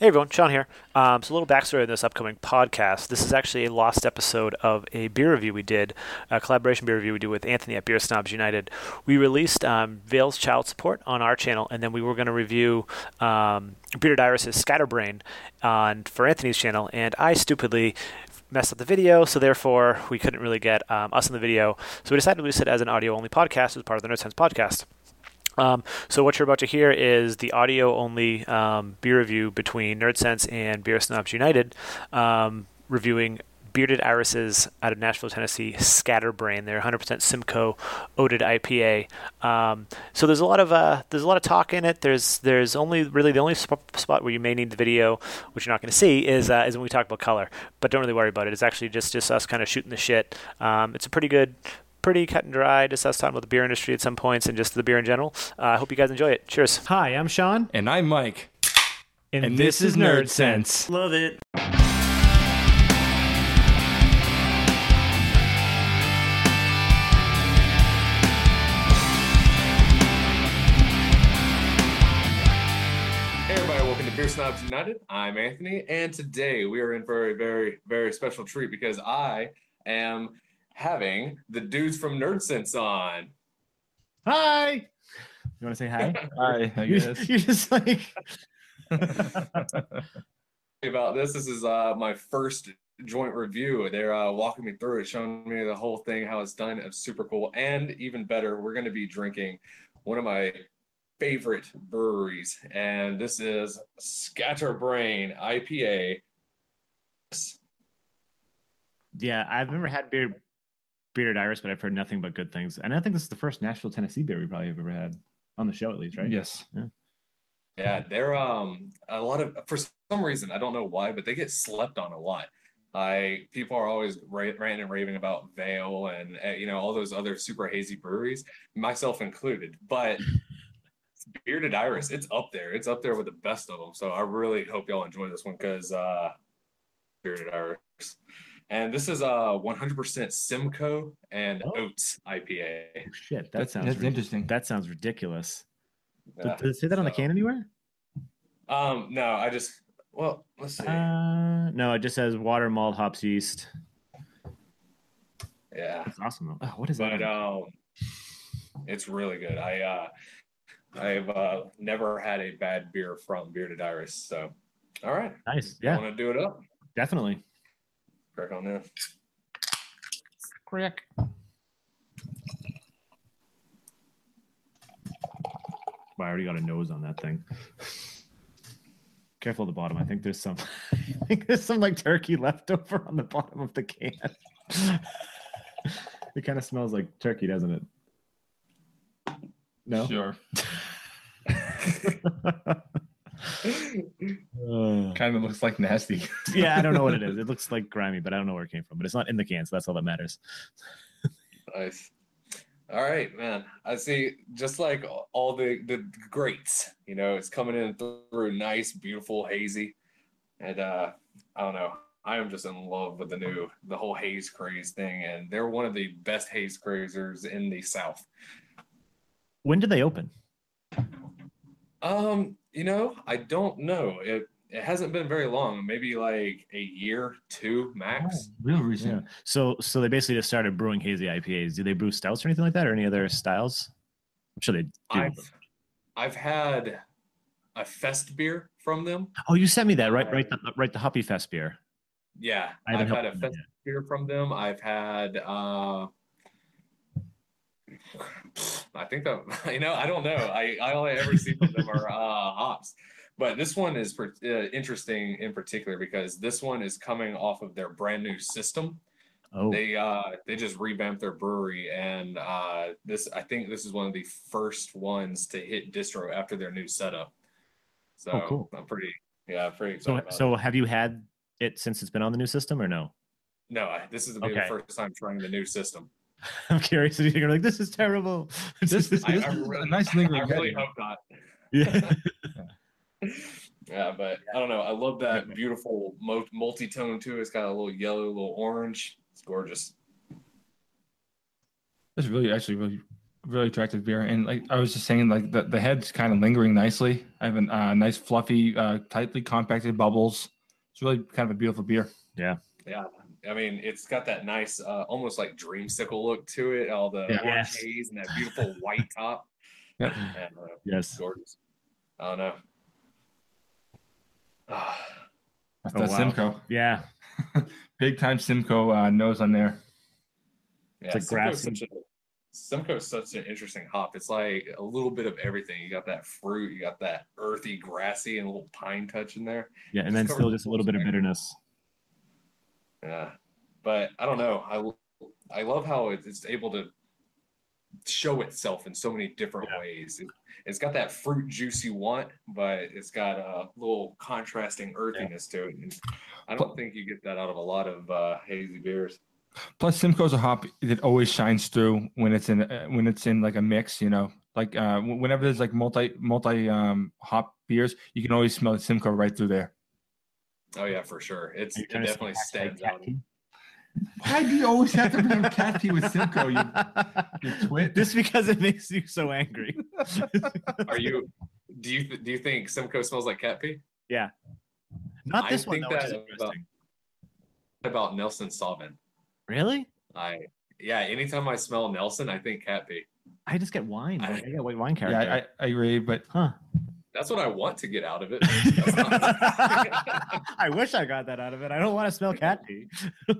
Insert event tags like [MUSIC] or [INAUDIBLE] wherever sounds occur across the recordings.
Hey everyone, Sean here. Um, so a little backstory on this upcoming podcast. This is actually a lost episode of a beer review we did, a collaboration beer review we did with Anthony at Beer Snobs United. We released um, Veil's Child Support on our channel, and then we were going to review um, Bearded Iris's Scatterbrain on for Anthony's channel, and I stupidly messed up the video, so therefore we couldn't really get um, us in the video. So we decided to release it as an audio-only podcast as part of the Nerd Sense podcast. Um, so what you're about to hear is the audio-only um, beer review between NerdSense and Beer Snobs United, um, reviewing Bearded Irises out of Nashville, Tennessee, Scatterbrain. They're 100% Simcoe oated IPA. Um, so there's a lot of uh, there's a lot of talk in it. There's there's only really the only sp- spot where you may need the video, which you're not going to see, is uh, is when we talk about color. But don't really worry about it. It's actually just just us kind of shooting the shit. Um, it's a pretty good pretty cut and dry. Just us talking about the beer industry at some points and just the beer in general. Uh, I hope you guys enjoy it. Cheers. Hi, I'm Sean, And I'm Mike. and, And this is Nerd Sense. Love it. Hey everybody, welcome to Beer Snobs United. I'm Anthony, and today we are in for a very, very special treat because I am having the dudes from Nerd Sense on. Hi. You want to say hi? [LAUGHS] Hi, I You- guess. You're just like, [LAUGHS] About this, this is uh, my first joint review. They're uh, walking me through it, showing me the whole thing, how it's done. It's super cool, and even better, we're going to be drinking one of my favorite breweries, and this is Scatterbrain IPA. yeah, I've never had beard, bearded iris, but I've heard nothing but good things. And I think this is the first Nashville, Tennessee beer we probably have ever had on the show, at least, right? Yes. Yeah, they're um a lot of for some reason I don't know why, but they get slept on a lot. I people are always ranting and raving about Veil and uh, you know all those other super hazy breweries, myself included. But Bearded Iris, it's up there. It's up there with the best of them. So I really hope y'all enjoy this one because uh, Bearded Iris. And this is a 100% Simcoe and Oh. Oats IPA. Oh, shit, that That's, sounds that's ri- interesting. That sounds ridiculous. Yeah, Does it say that on the can anywhere? Um, no, I just well, let's see. Uh, no, it just says water, malt, hops, yeast. yeah. That's awesome though. Oh, what is that? but um it's really good i uh i've uh never had a bad beer from bearded iris so all right nice. yeah. Yeah, want to do it up definitely. Crack on there Correct. Wow, I already got a nose on that thing. [LAUGHS] Careful at the bottom. I think there's some. [LAUGHS] I think there's some like turkey left over on the bottom of the can. [LAUGHS] it kind of smells like turkey, doesn't it? No. Sure. [LAUGHS] Kind of looks like nasty. [LAUGHS] yeah, I don't know what it is. It looks like grimy, but I don't know where it came from. But it's not in the can, so that's all that matters. [LAUGHS] nice all right man i see just like all the the greats you know it's coming in through nice beautiful hazy and uh i don't know i am just in love with the new the whole haze craze thing and they're one of the best haze crazers in the south When did they open? Um, you know, I don't know. It it hasn't been very long, maybe like a year, two max. real Yeah. So, so they basically just started brewing hazy IPAs. Do they brew stouts or anything like that, or any other styles? I'm sure they do. I've I've had a fest beer from them. Oh, you sent me that right, right, the, right. The Hoppy Fest beer. Yeah, I haven't I've had a helped them fest beer from them. I've had uh I think that [LAUGHS] you know, I don't know. I, I all I ever see from them are uh hops. But this one is per- uh, interesting in particular because this one is coming off of their brand new system. Oh, they uh they just revamped their brewery and uh this i think this is one of the first ones to hit distro after their new setup so Oh, cool. i'm pretty yeah pretty so excited about so it. have you had it since it's been on the new system, or no? no I, this is the Okay. first time trying the new system [LAUGHS] I'm curious if you're gonna be like, this is terrible. [LAUGHS] This, this I- is I a really- nice thing. i we're really hope not [LAUGHS] yeah. yeah but i don't know i love that beautiful multi-tone too it's got a little yellow a little orange it's gorgeous That's really actually really really attractive beer, and like I was just saying, like the, the head's kind of lingering nicely. I have a uh, nice, fluffy, uh, tightly compacted bubbles. It's really kind of a beautiful beer. Yeah. Yeah. I mean, it's got that nice, uh, almost like dreamsicle look to it. All the Yeah. Yes. haze and that beautiful white top. [LAUGHS] Yep. And, uh, Yes. gorgeous. I don't know. [SIGHS] That's, Oh, that's wow. Simcoe, Yeah. [LAUGHS] big time Simcoe uh, nose on there. yeah, like Simcoe's grassy. such a Simcoe's such an interesting hop. It's like a little bit of everything. You got that fruit, you got that earthy, grassy, and a little pine touch in there. Yeah. And It's then still just a little bit of full bitterness. Yeah, but I don't know. I I love how it's able to show itself in so many different Yeah. ways. It, it's got that fruit juice you want, but it's got a little contrasting earthiness to it. And I don't think you get that out of a lot of uh, hazy beers. Plus, Simcoe's a hop that always shines through when it's in uh, when it's in like a mix. You know, like uh, whenever there's like multi multi um, hop beers, you can always smell Simcoe right through there. Oh yeah, for sure. It's it trying to say definitely hashtag stands out. Why do you always have to bring up cat tea with Simcoe? You, you twit. Just because it makes you so angry. [LAUGHS] Are you? Do you do you think Simcoe smells like cat pee? Yeah. Not I this one, think though, which is that about- interesting. About Nelson Sauvin? Really? I yeah. Anytime I smell Nelson, I think cat pee. I just get wine. I- I get white wine character. yeah, I, I agree, but huh. That's what I want to get out of it. [LAUGHS] I wish I got that out of it. I don't want to smell cat pee. [LAUGHS]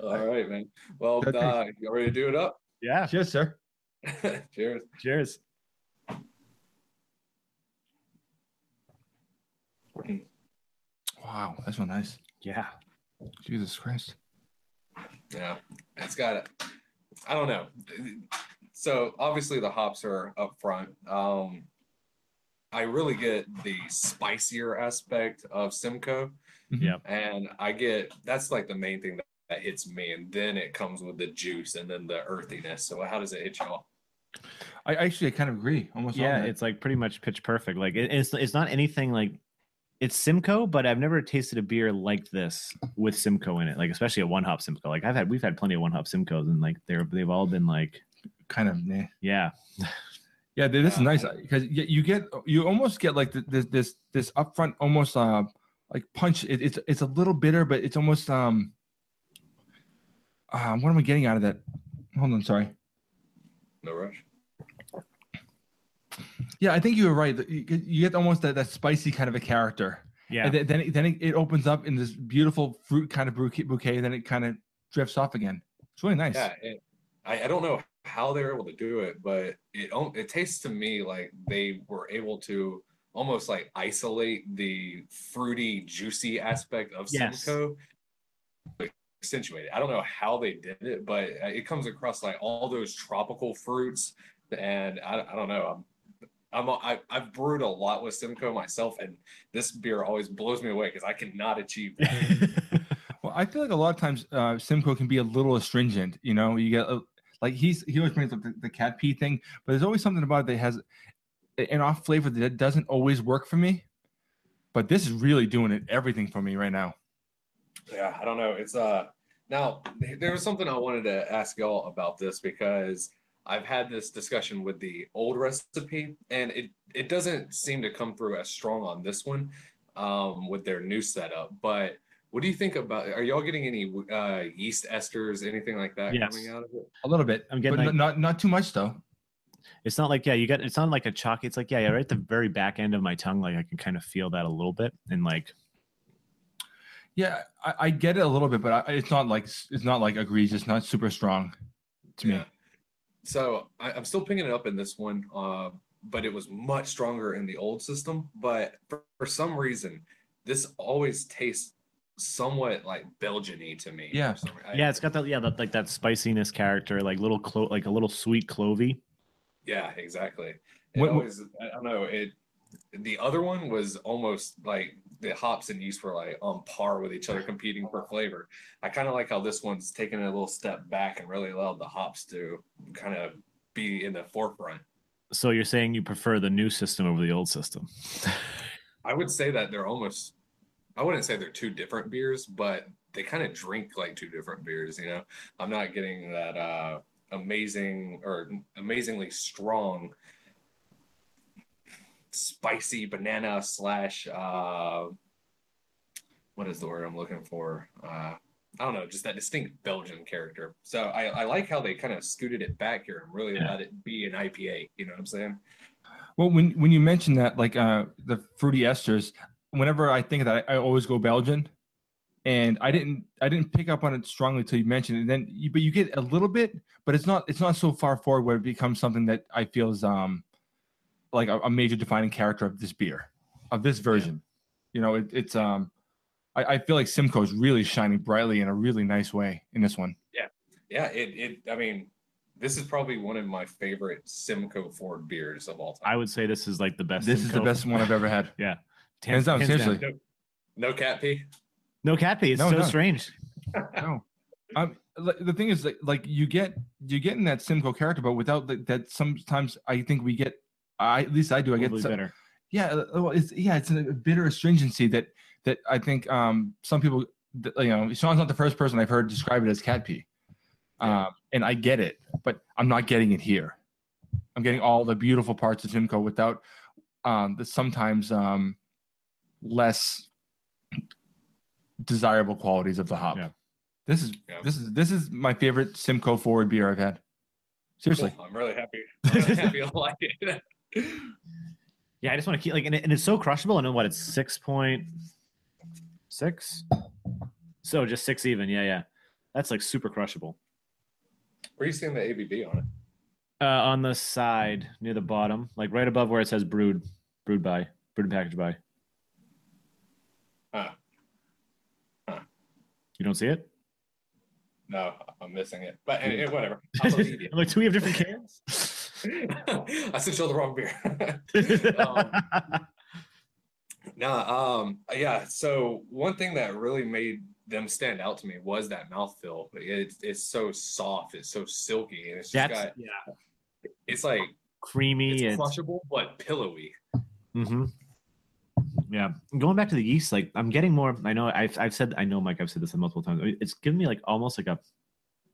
All right, man. Well, Okay. uh, you ready to do it up? Yeah. cheers, sir. [LAUGHS] Cheers. Cheers. Wow, that's real nice. Yeah. Jesus Christ. Yeah, it's got. it. I don't know. So obviously the hops are up front. Um, I really get the spicier aspect of Simcoe, mm-hmm. Yep. and I get that's like the main thing that, that hits me, and then it comes with the juice and then the earthiness. So how does it hit y'all? I actually I kind of agree. Almost. Yeah, all that. it's like pretty much pitch perfect. Like it, it's it's not anything like it's Simcoe, but I've never tasted a beer like this with Simcoe in it. Like especially a one hop Simcoe. Like I've had we've had plenty of one hop Simcoes, and like they're they've all been like kind of. Nah. yeah Yeah, this is nice because you you get you almost get like this this this upfront almost uh like punch. It, it's it's a little bitter, but it's almost um. Uh, what am I getting out of that? Hold on, sorry. No rush. Yeah, I think you were right. You get, almost that, that spicy kind of a character, yeah and then then it, then it, it opens up in this beautiful fruit kind of bouquet, bouquet, and then it kind of drifts off again. It's really nice. Yeah, it, I, I don't know how they were able to do it, but it al- it tastes to me like they were able to almost like isolate the fruity, juicy aspect of Yes. Simcoe. Accentuate it. I don't know how they did it, but uh, it comes across like all those tropical fruits, and I, I don't know. I'm I'm a- I, I've brewed a lot with Simcoe myself, and this beer always blows me away because I cannot achieve that. [LAUGHS] Well, I feel like a lot of times uh, Simcoe can be a little astringent. You know, you get uh, like he's he always brings up the, the cat pee thing, but there's always something about it that has an off flavor that doesn't always work for me. But this is really doing it everything for me right now. Yeah, I don't know. It's uh now th- there was something I wanted to ask y'all about this because I've had this discussion with the old recipe and it it doesn't seem to come through as strong on this one um with their new setup. But what do you think about are y'all getting any uh yeast esters, anything like that Yes. coming out of it? A little bit, I'm getting but like- not not too much though. it's not like yeah you got it's not like a chalk it's like yeah, yeah right at the very back end of my tongue like i can kind of feel that a little bit and like Yeah, I, I get it a little bit, but I, it's not like it's not like egregious, not super strong to me. Yeah. So I, I'm still picking it up in this one, uh, but it was much stronger in the old system. But for, for some reason, this always tastes somewhat like Belgian-y to me. Yeah. I- yeah it's got that yeah that like that spiciness character like little clo like a little sweet clovey yeah, exactly. It What- what- always, I don't know. It the other one was almost like the hops and yeast were like on par with each other, competing for flavor. I kind of like how this one's taken a little step back and really allowed the hops to kind of be in the forefront. so you're saying you prefer the new system over the old system [LAUGHS] I would say that they're almost I wouldn't say they're two different beers, but they kind of drink like two different beers, you know. I'm not getting that uh amazing or amazingly strong spicy banana slash uh what is the word I'm looking for? Uh I don't know, just that distinct Belgian character. So I, I like how they kind of scooted it back here and really Yeah. let it be an IPA. You know what I'm saying? Well, when when you mention that, like uh, the fruity esters, whenever I think of that, I, I always go Belgian, and I didn't I didn't pick up on it strongly until you mentioned it. And then, you, but you get a little bit, but it's not it's not so far forward where it becomes something that I feel is um like a, a major defining character of this beer, of this version. You know, it, it's um, I, I feel like Simcoe is really shining brightly in a really nice way in this one. Yeah, yeah. it it I mean, this is probably one of my favorite Simcoe Ford beers of all time. I would say this is like the best. This is the best one I've ever had. [LAUGHS] Yeah. Hands down, seriously. No cat pee. No cat pee. It's No, so no. strange. [LAUGHS] no. Um, like, the thing is, like, like you get you get in that Simcoe character, but without the, that, sometimes I think we get. I at least I do. I get some, better. yeah. uh, well, It's yeah. It's a bitter astringency that that I think um some people th- you know Sean's not the first person I've heard describe it as cat pee, Yeah. um, and I get it, but I'm not getting it here. I'm getting all the beautiful parts of Simcoe without um the sometimes um less desirable qualities of the hop. Yeah. This is Yeah. this is this is my favorite Simcoe forward beer I've had. Seriously. Cool. I'm really happy. [LAUGHS] I'm really happy I like it. [LAUGHS] Yeah, I just want to keep like, and, it, and it's so crushable. I know what it's six point six. So just six even. Yeah, yeah. That's like super crushable. Where are you seeing the ABV on it? Uh, on the side near the bottom, like right above where it says brewed, brewed by, brewed and packaged by. Huh. You don't see it? No, I'm missing it. But eh, whatever. [LAUGHS] I'll believe. I'm like, do we have different cans? [LAUGHS] [LAUGHS] I sent you the wrong beer. um, nah, um, yeah. So one thing that really made them stand out to me was that mouthfeel. It's it's so soft, it's so silky, and it's just That's got yeah, it's like creamy. it's It's, crushable but pillowy. hmm Yeah, going back to the yeast, like I'm getting more. I know I've I've said I know Mike. I've said this multiple times. It's giving me like almost like a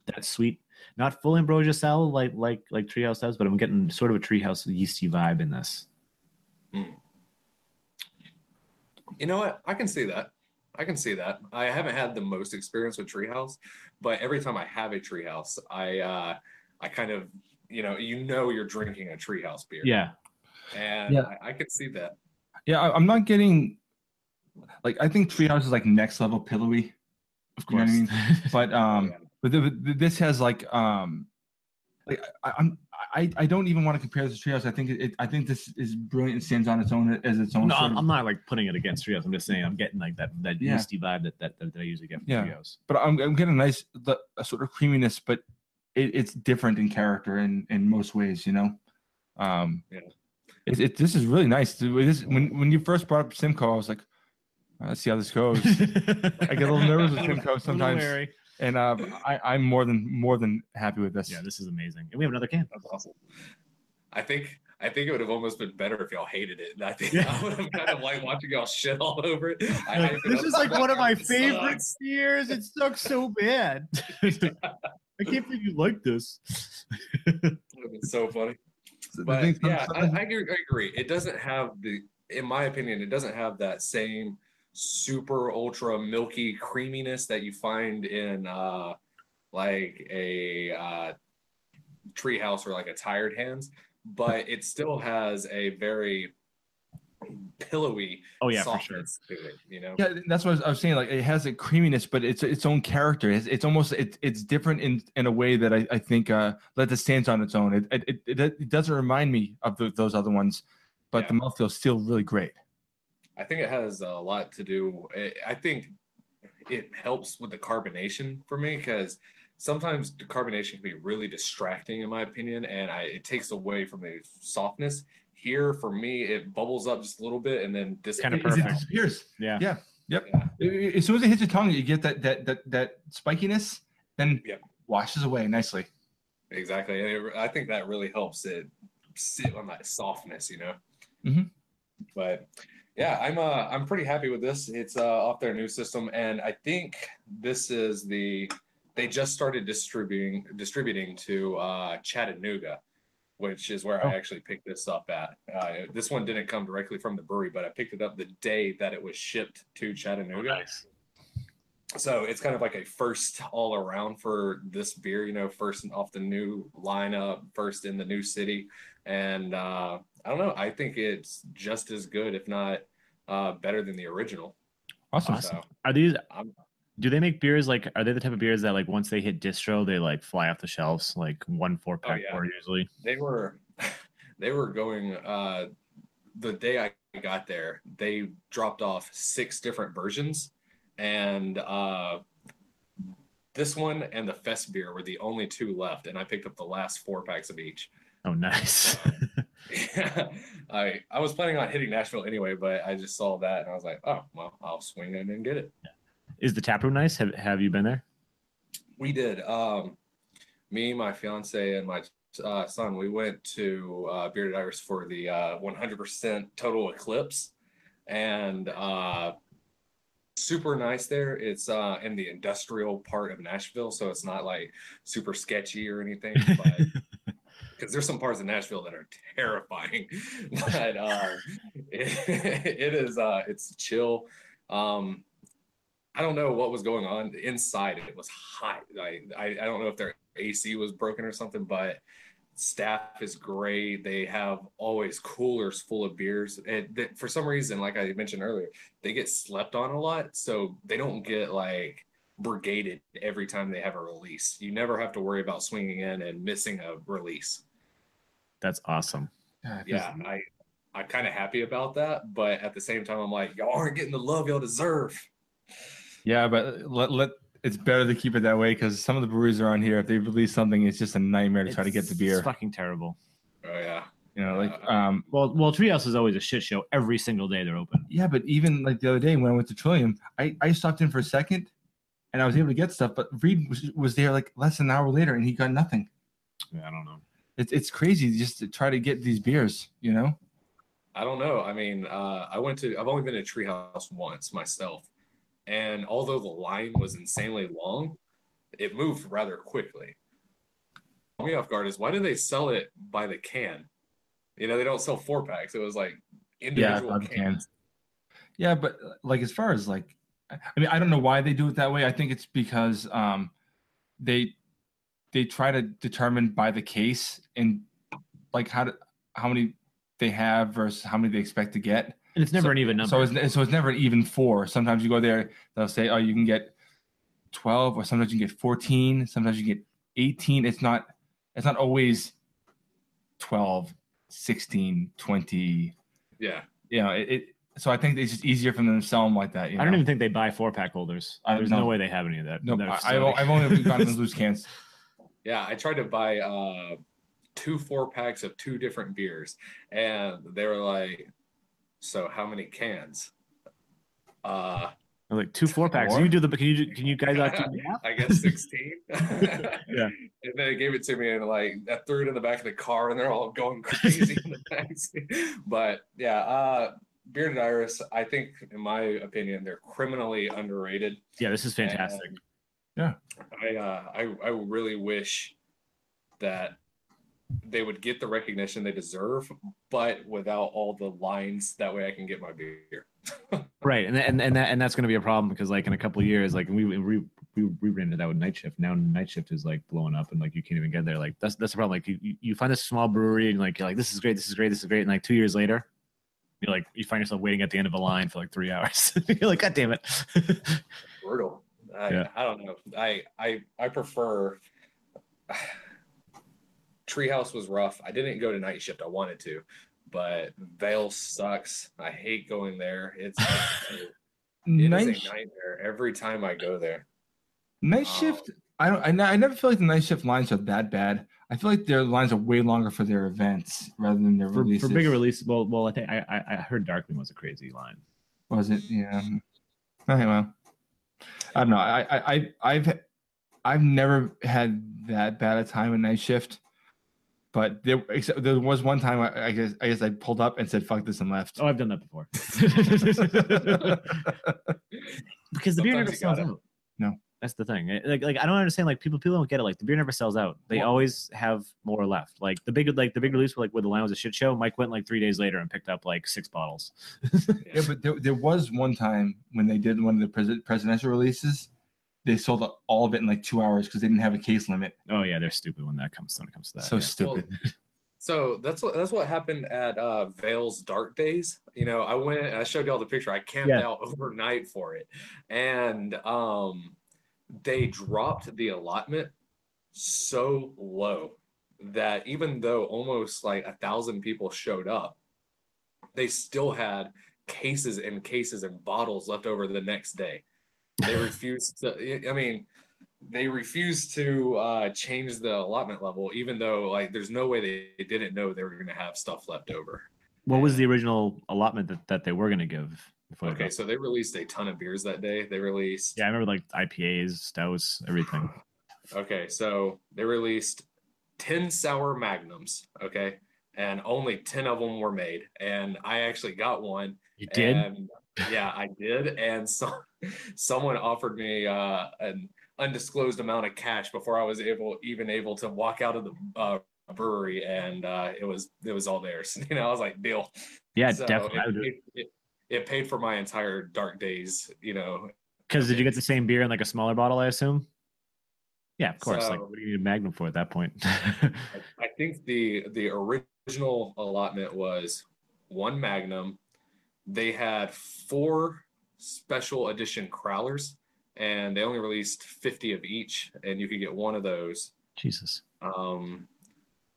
that sweet, not full ambrosia cell like like like Treehouse does, but I'm getting sort of a Treehouse yeasty vibe in this. You know what? I can see that. I can see that. I haven't had the most experience with Treehouse, but every time I have a Treehouse, I uh I kind of you know you know you're drinking a Treehouse beer. Yeah, and Yeah. I, I can see that. Yeah, I, I'm not getting like I think Treehouse is like next level pillowy. of You know course. I mean? [LAUGHS] But um Yeah. but, the, but this has like um like I, I'm I, I don't even want to compare this to Treehouse. I think it, it I think this is brilliant and stands on its own as its own. no, I'm, of- not like putting it against Treehouse. I'm just saying I'm getting like that that Yeah. yeasty vibe that that, that, I usually get from Yeah. Treehouse. but I'm, I'm getting a nice the, a sort of creaminess, but it, it's different in character in in most ways, you know. Um, Yeah. It, it, this is really nice. This, when when you first brought up Simcoe, I was like, "Uh, let's see how this goes. [LAUGHS] I get a little nervous with Simcoe sometimes, and uh, I, I'm more than more than happy with this. Yeah, this is amazing. And we have another can. That's awesome. I think I think it would have almost been better if y'all hated it. And I think Yeah. I would have kind of liked watching y'all shit all over it. I hyped this is like one of my favorite sucks. beers. It sucks so bad. [LAUGHS] I can't believe you like this. It would have been so funny. But yeah, I, I agree. It doesn't have the, in my opinion, it doesn't have that same super ultra milky creaminess that you find in uh like a uh treehouse or like a tired hands, but it still has a very pillowy Oh yeah, for sure. to it, you know? Yeah, that's what I was, saying. Like it has a creaminess, but it's its own character. It's, it's almost it's it's different in in a way that I, I think uh that it stands on its own. It it, it, it, doesn't remind me of the, those other ones, but Yeah. the mouthfeel's still really great. I think it has a lot to do. I- I think it helps with the carbonation for me because sometimes the carbonation can be really distracting, in my opinion, and I, it takes away from the softness. Here, for me, it bubbles up just a little bit and then this Kinda disappears. It- It disappears. Yeah. Yeah. Yep. Yeah. I- I- As soon as it hits your tongue, you get that that that that spikiness, then Yep. washes away nicely. Exactly. It- I think that really helps it sit on that softness, you know. Mhm. But yeah, I'm uh I'm pretty happy with this. It's uh off their new system, and I think this is the they just started distributing distributing to uh, Chattanooga, which is where Oh. I actually picked this up at. Uh, this one didn't come directly from the brewery, but I picked it up the day that it was shipped to Chattanooga. So it's kind of like a first all around for this beer, you know, first off the new lineup, first in the new city. And uh, I don't know, I think it's just as good, if not uh, better than the original. Awesome. Awesome. So Are these? I'm, Do they make beers like? Are they the type of beers that like once they hit distro, they like fly off the shelves, like one four pack yeah. pour usually? they were [LAUGHS] they were going uh the day I got there, they dropped off six different versions and uh this one and the fest beer were the only two left and I picked up the last four packs of each. Oh, nice. [LAUGHS] I I was planning on hitting Nashville anyway, but I just saw that and I was like, oh well, I'll swing in and get it. Is the tap room nice? Have Have you been there? We did. Um, me, my fiance, and my uh, son. We went to uh, Bearded Iris for the uh, 100% Total Eclipse, and uh, super nice there. It's uh, in the industrial part of Nashville, so it's not like super sketchy or anything. [LAUGHS] But because there's some parts of Nashville that are terrifying, [LAUGHS] but uh, it, [LAUGHS] it is. Uh, it's chill. Um, I don't know what was going on inside. It was hot. I, I I don't know if their AC was broken or something, but staff is great. They have always coolers full of beers. And th- for some reason, like I mentioned earlier, they get slept on a lot, so they don't get like brigaded every time they have a release. You never have to worry about swinging in and missing a release. That's awesome. Yeah, I I'm kind of happy about that, but at the same time, I'm like, y'all aren't getting the love y'all deserve. Yeah, but let, let it's better to keep it that way because some of the breweries around here, if they release something, it's just a nightmare to try to get the beer. It's fucking terrible. Oh yeah. You know, like Uh, um, Well, well, Treehouse is always a shit show every single day they're open. yeah, but even like the other day when I went to Trillium, I I stopped in for a second, and I was able to get stuff, but Reed was, was there like less than an hour later, and he got nothing. Yeah, I don't know. It's it's crazy just to try to get these beers. You know. I don't know. I mean, uh, I went to, I've only been to Treehouse once myself. And although the line was insanely long, it moved rather quickly. Caught Me off guard is why do they sell it by the can? You know, they don't sell four packs. It was like individual by the can. cans. Yeah, but like as far as like, I I mean, I don't know why they do it that way. I think it's because um, they they try to determine by the case and like how to how many they have versus how many they expect to get. And it's never So- an even number. So it's so it's never an even four. Sometimes you go there, they'll say, oh, you can get twelve, or sometimes you can get fourteen. Sometimes you get eighteen. It's not it's not always 12, 16, 20. Yeah. You know, it, it so I think it's just easier for them to sell them like that. You I don't know? even think they buy four pack holders. I- There's no. no way they have any of that. No, I, I've. I've only gotten [LAUGHS] those loose cans. Yeah. I tried to buy uh, two four packs of two different beers. And they were like, so how many cans? Uh, like two four packs. Four? You do the. Can you do, can you guys out do [LAUGHS] math? I guess 16. [LAUGHS] [LAUGHS] Yeah. And then they gave it to me and like I threw it in the back of the car and they're all going crazy in the backseat. But yeah, uh Bearded Iris, I think in my opinion, they're criminally underrated. Yeah, this is fantastic. And I uh I, I really wish that they would get the recognition they deserve, but without all the lines. That way I can get my beer. [LAUGHS] Right, and and and that and that's going to be a problem because like in a couple of years, like we we we, we ran into that with night shift. Now night shift is like blowing up, and like you can't even get there. Like that's that's the problem. Like you you- you find this small brewery, and like you're like this is great, this is great, this is great, and like two years later, you're like you find yourself waiting at the end of a line for like three hours. [LAUGHS] you're like, God damn it. brutal. I, Yeah. I don't know. I I I prefer. Treehouse was rough. I didn't go to night shift. I wanted to, but Veil sucks. I hate going there. It's [SIGHS] it is Night, a nightmare every time I go there. night Oh. shift. I don't. I, I never feel like the night shift lines are that bad. I feel like their lines are way longer for their events rather than their for, releases. for bigger release, well, well, I think I, I I heard Darkling was a crazy line. Was it? Yeah. Okay, well, I don't know. I, I, I, I've, I've never had that bad a time at night shift, but there, except there was one time I, I guess, I guess I pulled up and said "fuck this" and left. Oh, I've done that before. [LAUGHS] because the beer never sells out. No. That's the thing. Like, like I don't understand. Like people, people don't get it. Like the beer never sells out. They Well- always have more left. Like the big, like the big release, like where the line was a shit show. Mike went like three days later and picked up like six bottles. Yeah, but there, there was one time when they did one of the pres- presidential releases, they sold all of it in like two hours because they didn't have a case limit. Oh yeah, they're stupid when that comes when it comes to that. so yeah. stupid. So that's what that's what happened at uh Veil's Dark Days. You know, I went and I showed y'all the picture. I camped Yeah. out overnight for it. And um they dropped the allotment so low that even though almost like a thousand people showed up, they still had cases and cases and bottles left over the next day. They refused to I mean they refused to uh, change the allotment level, even though like there's no way they didn't know they were going to have stuff left over. what was the original allotment that, that they were gonna give? Okay, so they released a ton of beers that day. They released yeah, I remember like IPAs, stouts, everything. [SIGHS] okay, so they released ten sour magnums. Okay, and only ten of them were made, and I actually got one. You did? And, yeah, I did, and so [LAUGHS] someone offered me uh, an undisclosed amount of cash before I was able even able to walk out of the uh, brewery, and uh, it was it was all theirs. [LAUGHS] You know, I was like, deal. yeah, So definitely. It, it, it, it paid for my entire dark days. You know, Because did you get the same beer in like a smaller bottle? I assume. Yeah, of course. like, what do you need a Magnum for at that point? I think the the original allotment was one Magnum. They had four special edition crowlers, and they only released fifty of each, and you could get one of those. Jesus. Um,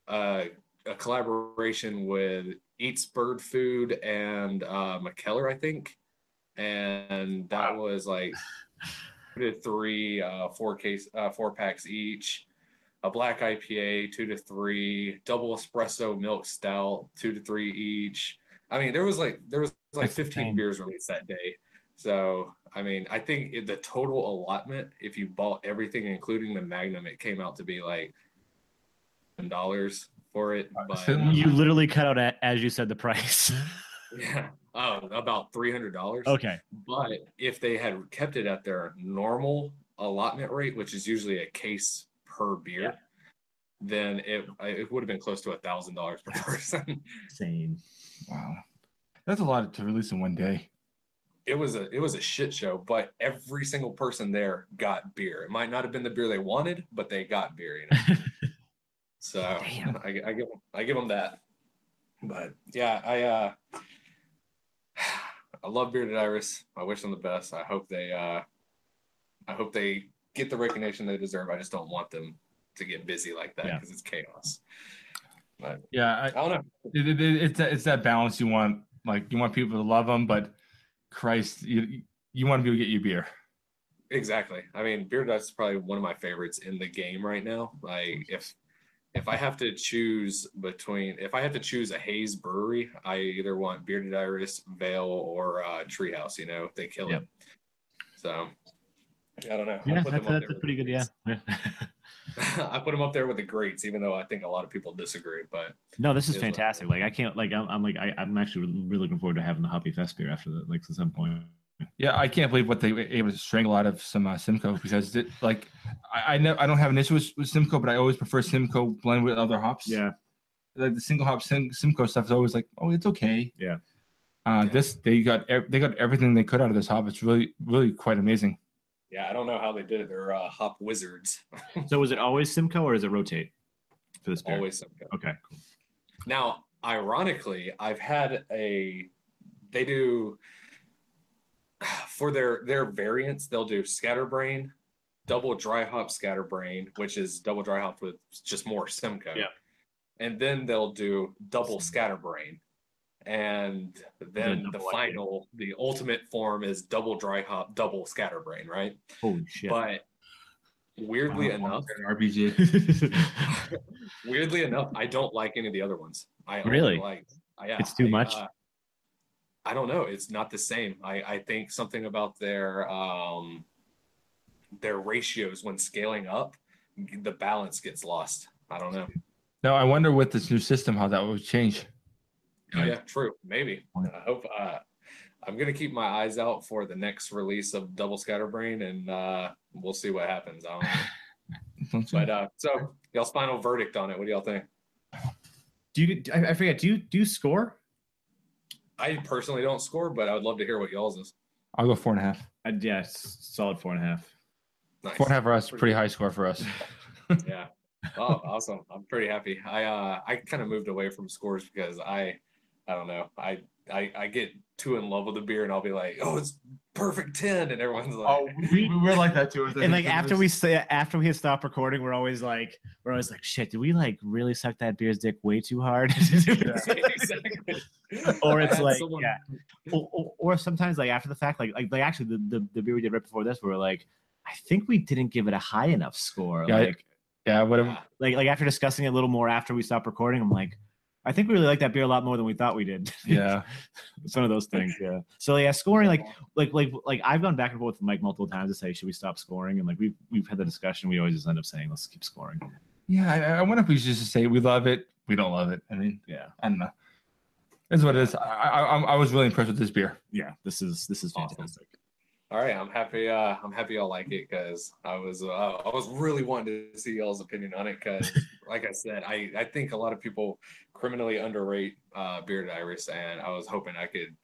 uh, a collaboration with Eats Bird Food and uh, McKellar, I think, and that was like two to three, uh, four case, uh, four packs each. A black IPA, two to three, double espresso milk stout, two to three each. I mean, there was like there was like That's 15 beers released that day. So I mean, I think the total allotment, if you bought everything, including the Magnum, it came out to be like dollars for it. But uh, You literally cut out a- as you said the price. [LAUGHS] yeah, oh, about three hundred dollars. okay. But if they had kept it at their normal allotment rate, which is usually a case per beer, Yeah. then it it would have been close to a thousand dollars per [LAUGHS] person. Insane. Wow. That's a lot to release in one day. it was a it was a shit show, but every single person there got beer. It might not have been the beer they wanted, but they got beer. You know? [LAUGHS] So Damn. I, I give I give them that. But yeah, I uh [SIGHS] I love Bearded Iris. I wish them the best. I hope they uh I hope they get the recognition they deserve. I just don't want them to get busy like that Yeah. because it's chaos. But Yeah, I, I don't know. it, it, it- it's that, it's that balance you want. Like you want people to love them, but Christ, you you want to be able to get you beer. Exactly. I mean, Bearded Iris is probably one of my favorites in the game right now. Like if if I have to choose between if I have to choose a haze brewery, I either want Bearded Iris, Veil, or uh, Treehouse. You know, they kill Yep. it. So I don't know. Yeah, that's, that's a pretty good. the Yeah. [LAUGHS] yeah. greats. [LAUGHS] I put them up there with the greats, even though I think a lot of people disagree. But no, this is Is fantastic. Like I can't. Like I'm. I'm like I, I'm actually really looking forward to having the Hoppy Fest beer after that. Like at some point. Yeah, I can't believe what they were able to strangle out of some uh, Simcoe because it, like I I, never, I don't have an issue with, with Simcoe, but I always prefer Simcoe blend with other hops. Yeah. like the single hop Sim, Simcoe stuff is always like, oh, it's okay. Yeah. Uh, Yeah. This they got they got everything they could out of this hop. It's really really quite amazing. Yeah, I don't know how they did it. They're uh, hop wizards. [LAUGHS] So was it always Simcoe or does it rotate for this beer? Always Simcoe. Okay. Now, ironically, I've had a they do [SIGHS] for their their variants, they'll do scatterbrain, double dry hop scatterbrain, which is double dry hop with just more Simcoe. Yeah. And then they'll do double scatterbrain. And then the double IPA. final, the ultimate form is double dry hop, double scatterbrain, right? Holy shit. But weirdly Wow. enough, RBG. [LAUGHS] weirdly enough, I don't like any of the other ones. I Really? like. I- Yeah, It's too I, much? uh, I don't know. It's not the same. I I think something about their um their ratios when scaling up, the balance gets lost. I don't know. now I wonder with this new system how that would change. Oh, yeah, true. Maybe. I hope. Uh, I'm gonna keep my eyes out for the next release of Double Scatterbrain, and uh, we'll see what happens. I don't know. [LAUGHS] but uh, so y'all's final verdict on it. What do y'all think? Do you? I, I forget. Do you do you score? I personally don't score, but I would love to hear what y'all's is. I'll go four and a half. Uh, yeah, solid four and a half. Nice. Four and a half for us. Pretty high score for us. [LAUGHS] yeah. Oh, awesome. I'm pretty happy. I uh I kind of moved away from scores because I I don't know. I I I get too in love with the beer and I'll be like, "Oh, it's perfect 10." And everyone's like Oh, we, we were like that too. And like after we say after we stop recording, we're always like we're always like, shit, did we like really suck that beer's dick way too hard? [LAUGHS] or it's [LAUGHS] like someone- yeah. Or, or, or sometimes like after the fact, like like, like actually the, the the beer we did right before this, we were like, I think we didn't give it a high enough score. Yeah, like yeah, whatever. Like like after discussing it a little more after we stopped recording, I'm like, I think we really like that beer a lot more than we thought we did. [LAUGHS] Yeah. it's one of those things. Yeah. So yeah, scoring like like like like I've gone back and forth with Mike multiple times to say should we stop scoring, and like we've we've had the discussion. We always just end up saying let's keep scoring. Yeah, I, I wonder if we should just say we love it, we don't love it. I mean, Yeah. I don't know. It's what it is. I, I, I- was really impressed with this beer. Yeah. This is this is Awesome. Fantastic. All right, I'm happy. Uh, I'm happy y'all like it because I was uh, I was really wanting to see y'all's opinion on it because, [LAUGHS] like I said, I I think a lot of people criminally underrate uh, Bearded Iris, and I was hoping I could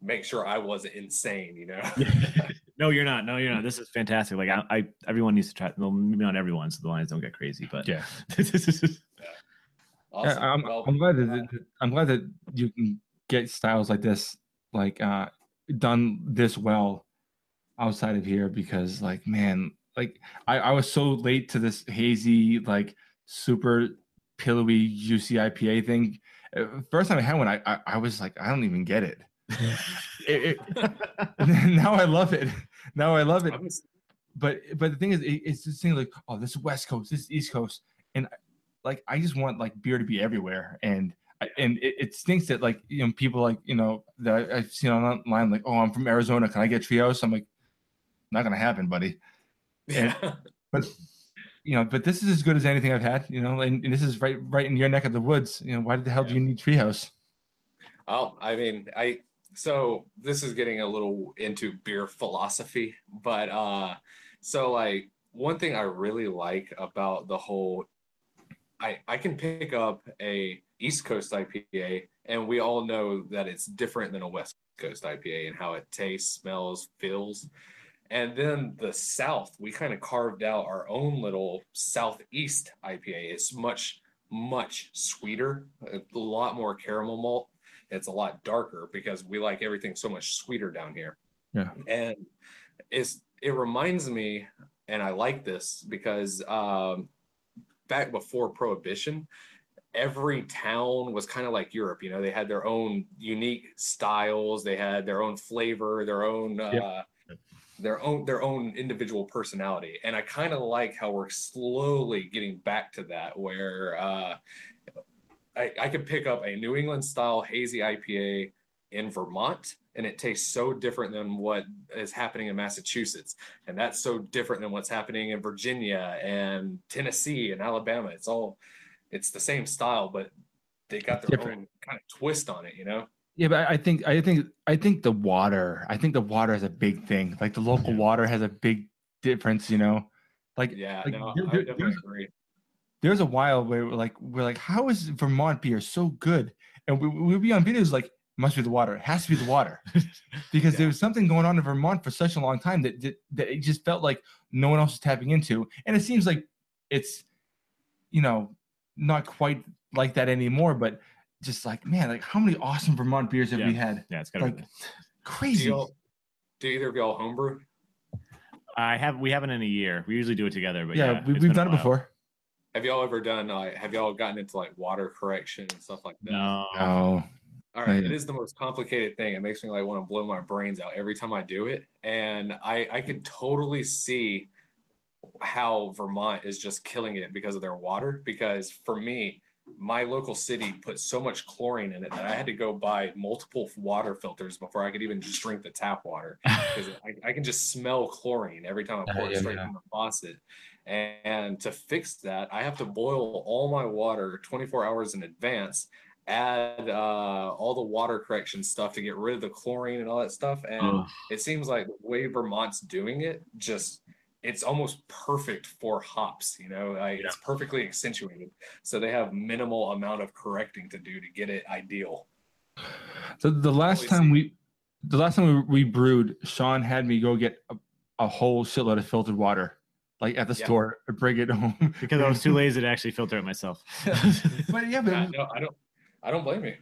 make sure I wasn't insane. You know. [LAUGHS] [LAUGHS] no, you're not. No, you're not. This is fantastic. Like I, I everyone needs to try. Well, maybe not everyone, so the lines don't get crazy. But Yeah. Awesome. Yeah, I'm, Well, I'm glad that uh, that- I'm glad that you can get styles like this, like uh, done this well outside of here because, like, man, like I, I was so late to this hazy, like, super pillowy, juicy IPA thing. Uh, First time I had one, I, I, I was like, I don't even get it. [LAUGHS] It- it- [LAUGHS] now I love it. Now I love it but but the thing is, it, it's this thing like, oh, this is West Coast, this is East Coast, and like I just want like beer to be everywhere, and I- and it, it stinks that like you know people like you know that I- I've seen online like, oh, I'm from Arizona, can I get trios? I'm like, not gonna happen, buddy. yeah. But you know, but this is as good as anything I've had, you know, and, and this is right right in your neck of the woods. You know, why the hell do you need treehouse? Oh, I mean, I so this is getting a little into beer philosophy, but uh so like one thing I really like about the whole I I can pick up a East Coast IPA and we all know that it's different than a West Coast IPA and how it tastes, smells, feels. And then the South, we kind of carved out our own little Southeast IPA. It's much, much sweeter, a lot more caramel malt. It's a lot darker because we like everything so much sweeter down here. Yeah. And it's it reminds me, and I like this because um, back before Prohibition, every town was kind of like Europe. You know, they had their own unique styles, they had their own flavor, their own. Uh. Their own their own individual personality, and I kind of like how we're slowly getting back to that, where uh, I, I could pick up a New England style hazy IPA in Vermont, and it tastes so different than what is happening in Massachusetts, and that's so different than what's happening in Virginia and Tennessee and Alabama. It's all it's the same style, but they got their Different. own kind of twist on it, you know? Yeah, but I think I think I think the water. I think the water is a big thing. Like the local water has a big difference. You know, like Yeah, Like, no, there- I there- there's- there's a while where we're like we're like how is Vermont beer so good? And we we'd be on videos like must be the water. It has to be the water [LAUGHS] because Yeah. there was something going on in Vermont for such a long time that, that that it just felt like no one else was tapping into. And it seems like it's you know not quite like that anymore, but just like man, like how many awesome Vermont beers have we had? Yeah, it's got Like Do, crazy. y'all, do either of y'all homebrew? I have we haven't in a year. We usually do it together, but yeah, yeah, we, we've done it before. Have y'all ever done? Uh, have y'all gotten into like water correction and stuff like that? No. Oh, All right, it is the most complicated thing. It makes me like want to blow my brains out every time I do it, and I I can totally see how Vermont is just killing it because of their water. Because for me, my local city put so much chlorine in it that I had to go buy multiple water filters before I could even just drink the tap water [LAUGHS] because I, I can just smell chlorine every time I pour Yeah, it straight yeah. from the faucet. And to fix that, I have to boil all my water 24 hours in advance add uh, all the water correction stuff to get rid of the chlorine and all that stuff. And Oh. it seems like the way Vermont's doing it, just it's almost perfect for hops. You know, like, it's perfectly accentuated, so they have minimal amount of correcting to do to get it ideal. So the last time see. we, the last time we, we brewed, Sean had me go get a, a whole shitload of filtered water, like at the Yeah. store, and bring it [LAUGHS] home. because I was too lazy to actually filter it myself. [LAUGHS] but yeah, but Yeah, it, no, I don't. I don't blame you.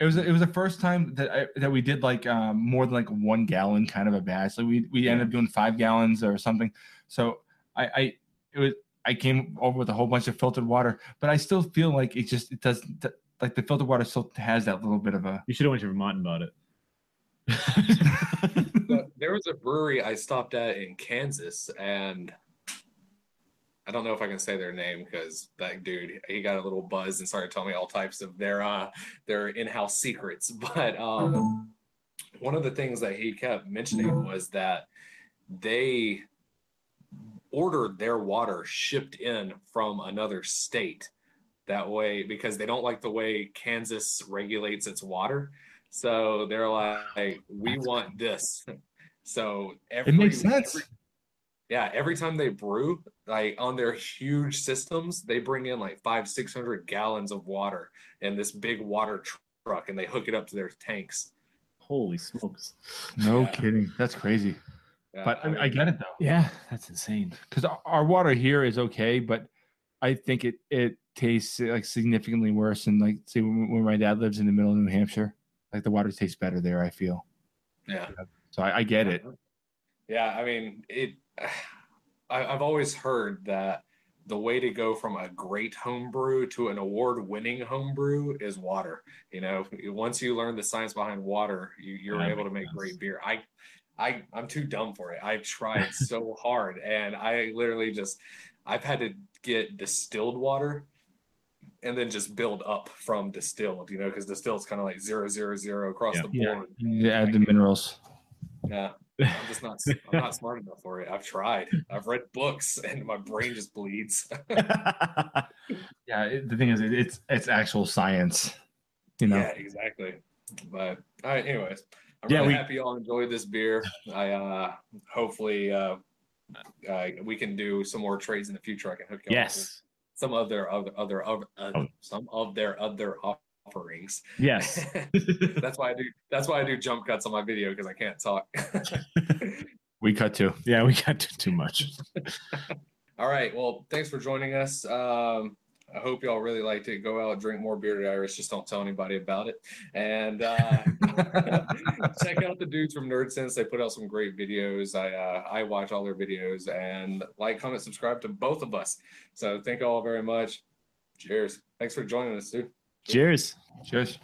it was it was the first time that I, that we did like um, more than like one gallon kind of a batch. So we we ended up doing five gallons or something. So I I it was I came over with a whole bunch of filtered water, but I still feel like it just it does th- like the filtered water still has that little bit of a you should have went to Vermont and bought it. [LAUGHS] [LAUGHS] There was a brewery I stopped at in Kansas, and I don't know if I can say their name because that dude he got a little buzz and started telling me all types of their uh their in-house secrets. [LAUGHS] But um, one of the things that he kept mentioning was that they ordered their water shipped in from another state. That way, because they don't like the way Kansas regulates its water. So they're like, we want this. So every, it makes sense. every- yeah, every time they brew, like on their huge systems, they bring in like five, six hundred gallons of water in this big water truck, and they hook it up to their tanks. Holy smokes! No Yeah. kidding. That's crazy. Yeah, But I, I get it though. Yeah, that's insane. because our water here is okay, but I think it it tastes like significantly worse. And like, see, when, when my dad lives in the middle of New Hampshire, like the water tastes better there. I feel yeah. so. I, I get it. Yeah, I mean, it. [SIGHS] I, I've always heard that the way to go from a great homebrew to an award-winning homebrew is water. You know, once you learn the science behind water, you, you're That able to makes make great beer. I, I, I'm too dumb for it. I've tried [LAUGHS] so hard, and I literally just, I've had to get distilled water. And then just build up from distilled, you know, because distilled is kind of like zero zero zero across Yeah. the Yeah, board. you add the minerals. Yeah, I'm just not. I'm not smart enough for it. I've tried. I've read books, [LAUGHS] and my brain just bleeds. [LAUGHS] Yeah, it, the thing is, it, it's it's actual science. You know, Yeah, exactly. But all right. Anyways, I'm Yeah, really we- happy y'all enjoyed this beer. I uh hopefully uh, uh we can do some more trades in the future. I can hook you up with yes, some of their other other other uh, Oh. some of their other offerings. yes. [LAUGHS] that's why I do. That's why I do jump cuts on my video because I can't talk. [LAUGHS] we cut too. yeah, we too, too much. [LAUGHS] All right. Well, thanks for joining us. Um, I hope y'all really liked it. Go out, drink more Bearded Iris. Just don't tell anybody about it. And uh, [LAUGHS] check out the dudes from Nerd Sense. They put out some great videos. I uh, I watch all their videos and like, comment, subscribe to both of us. So thank you all very much. Cheers. Thanks for joining us, dude. Cheers. Cheers.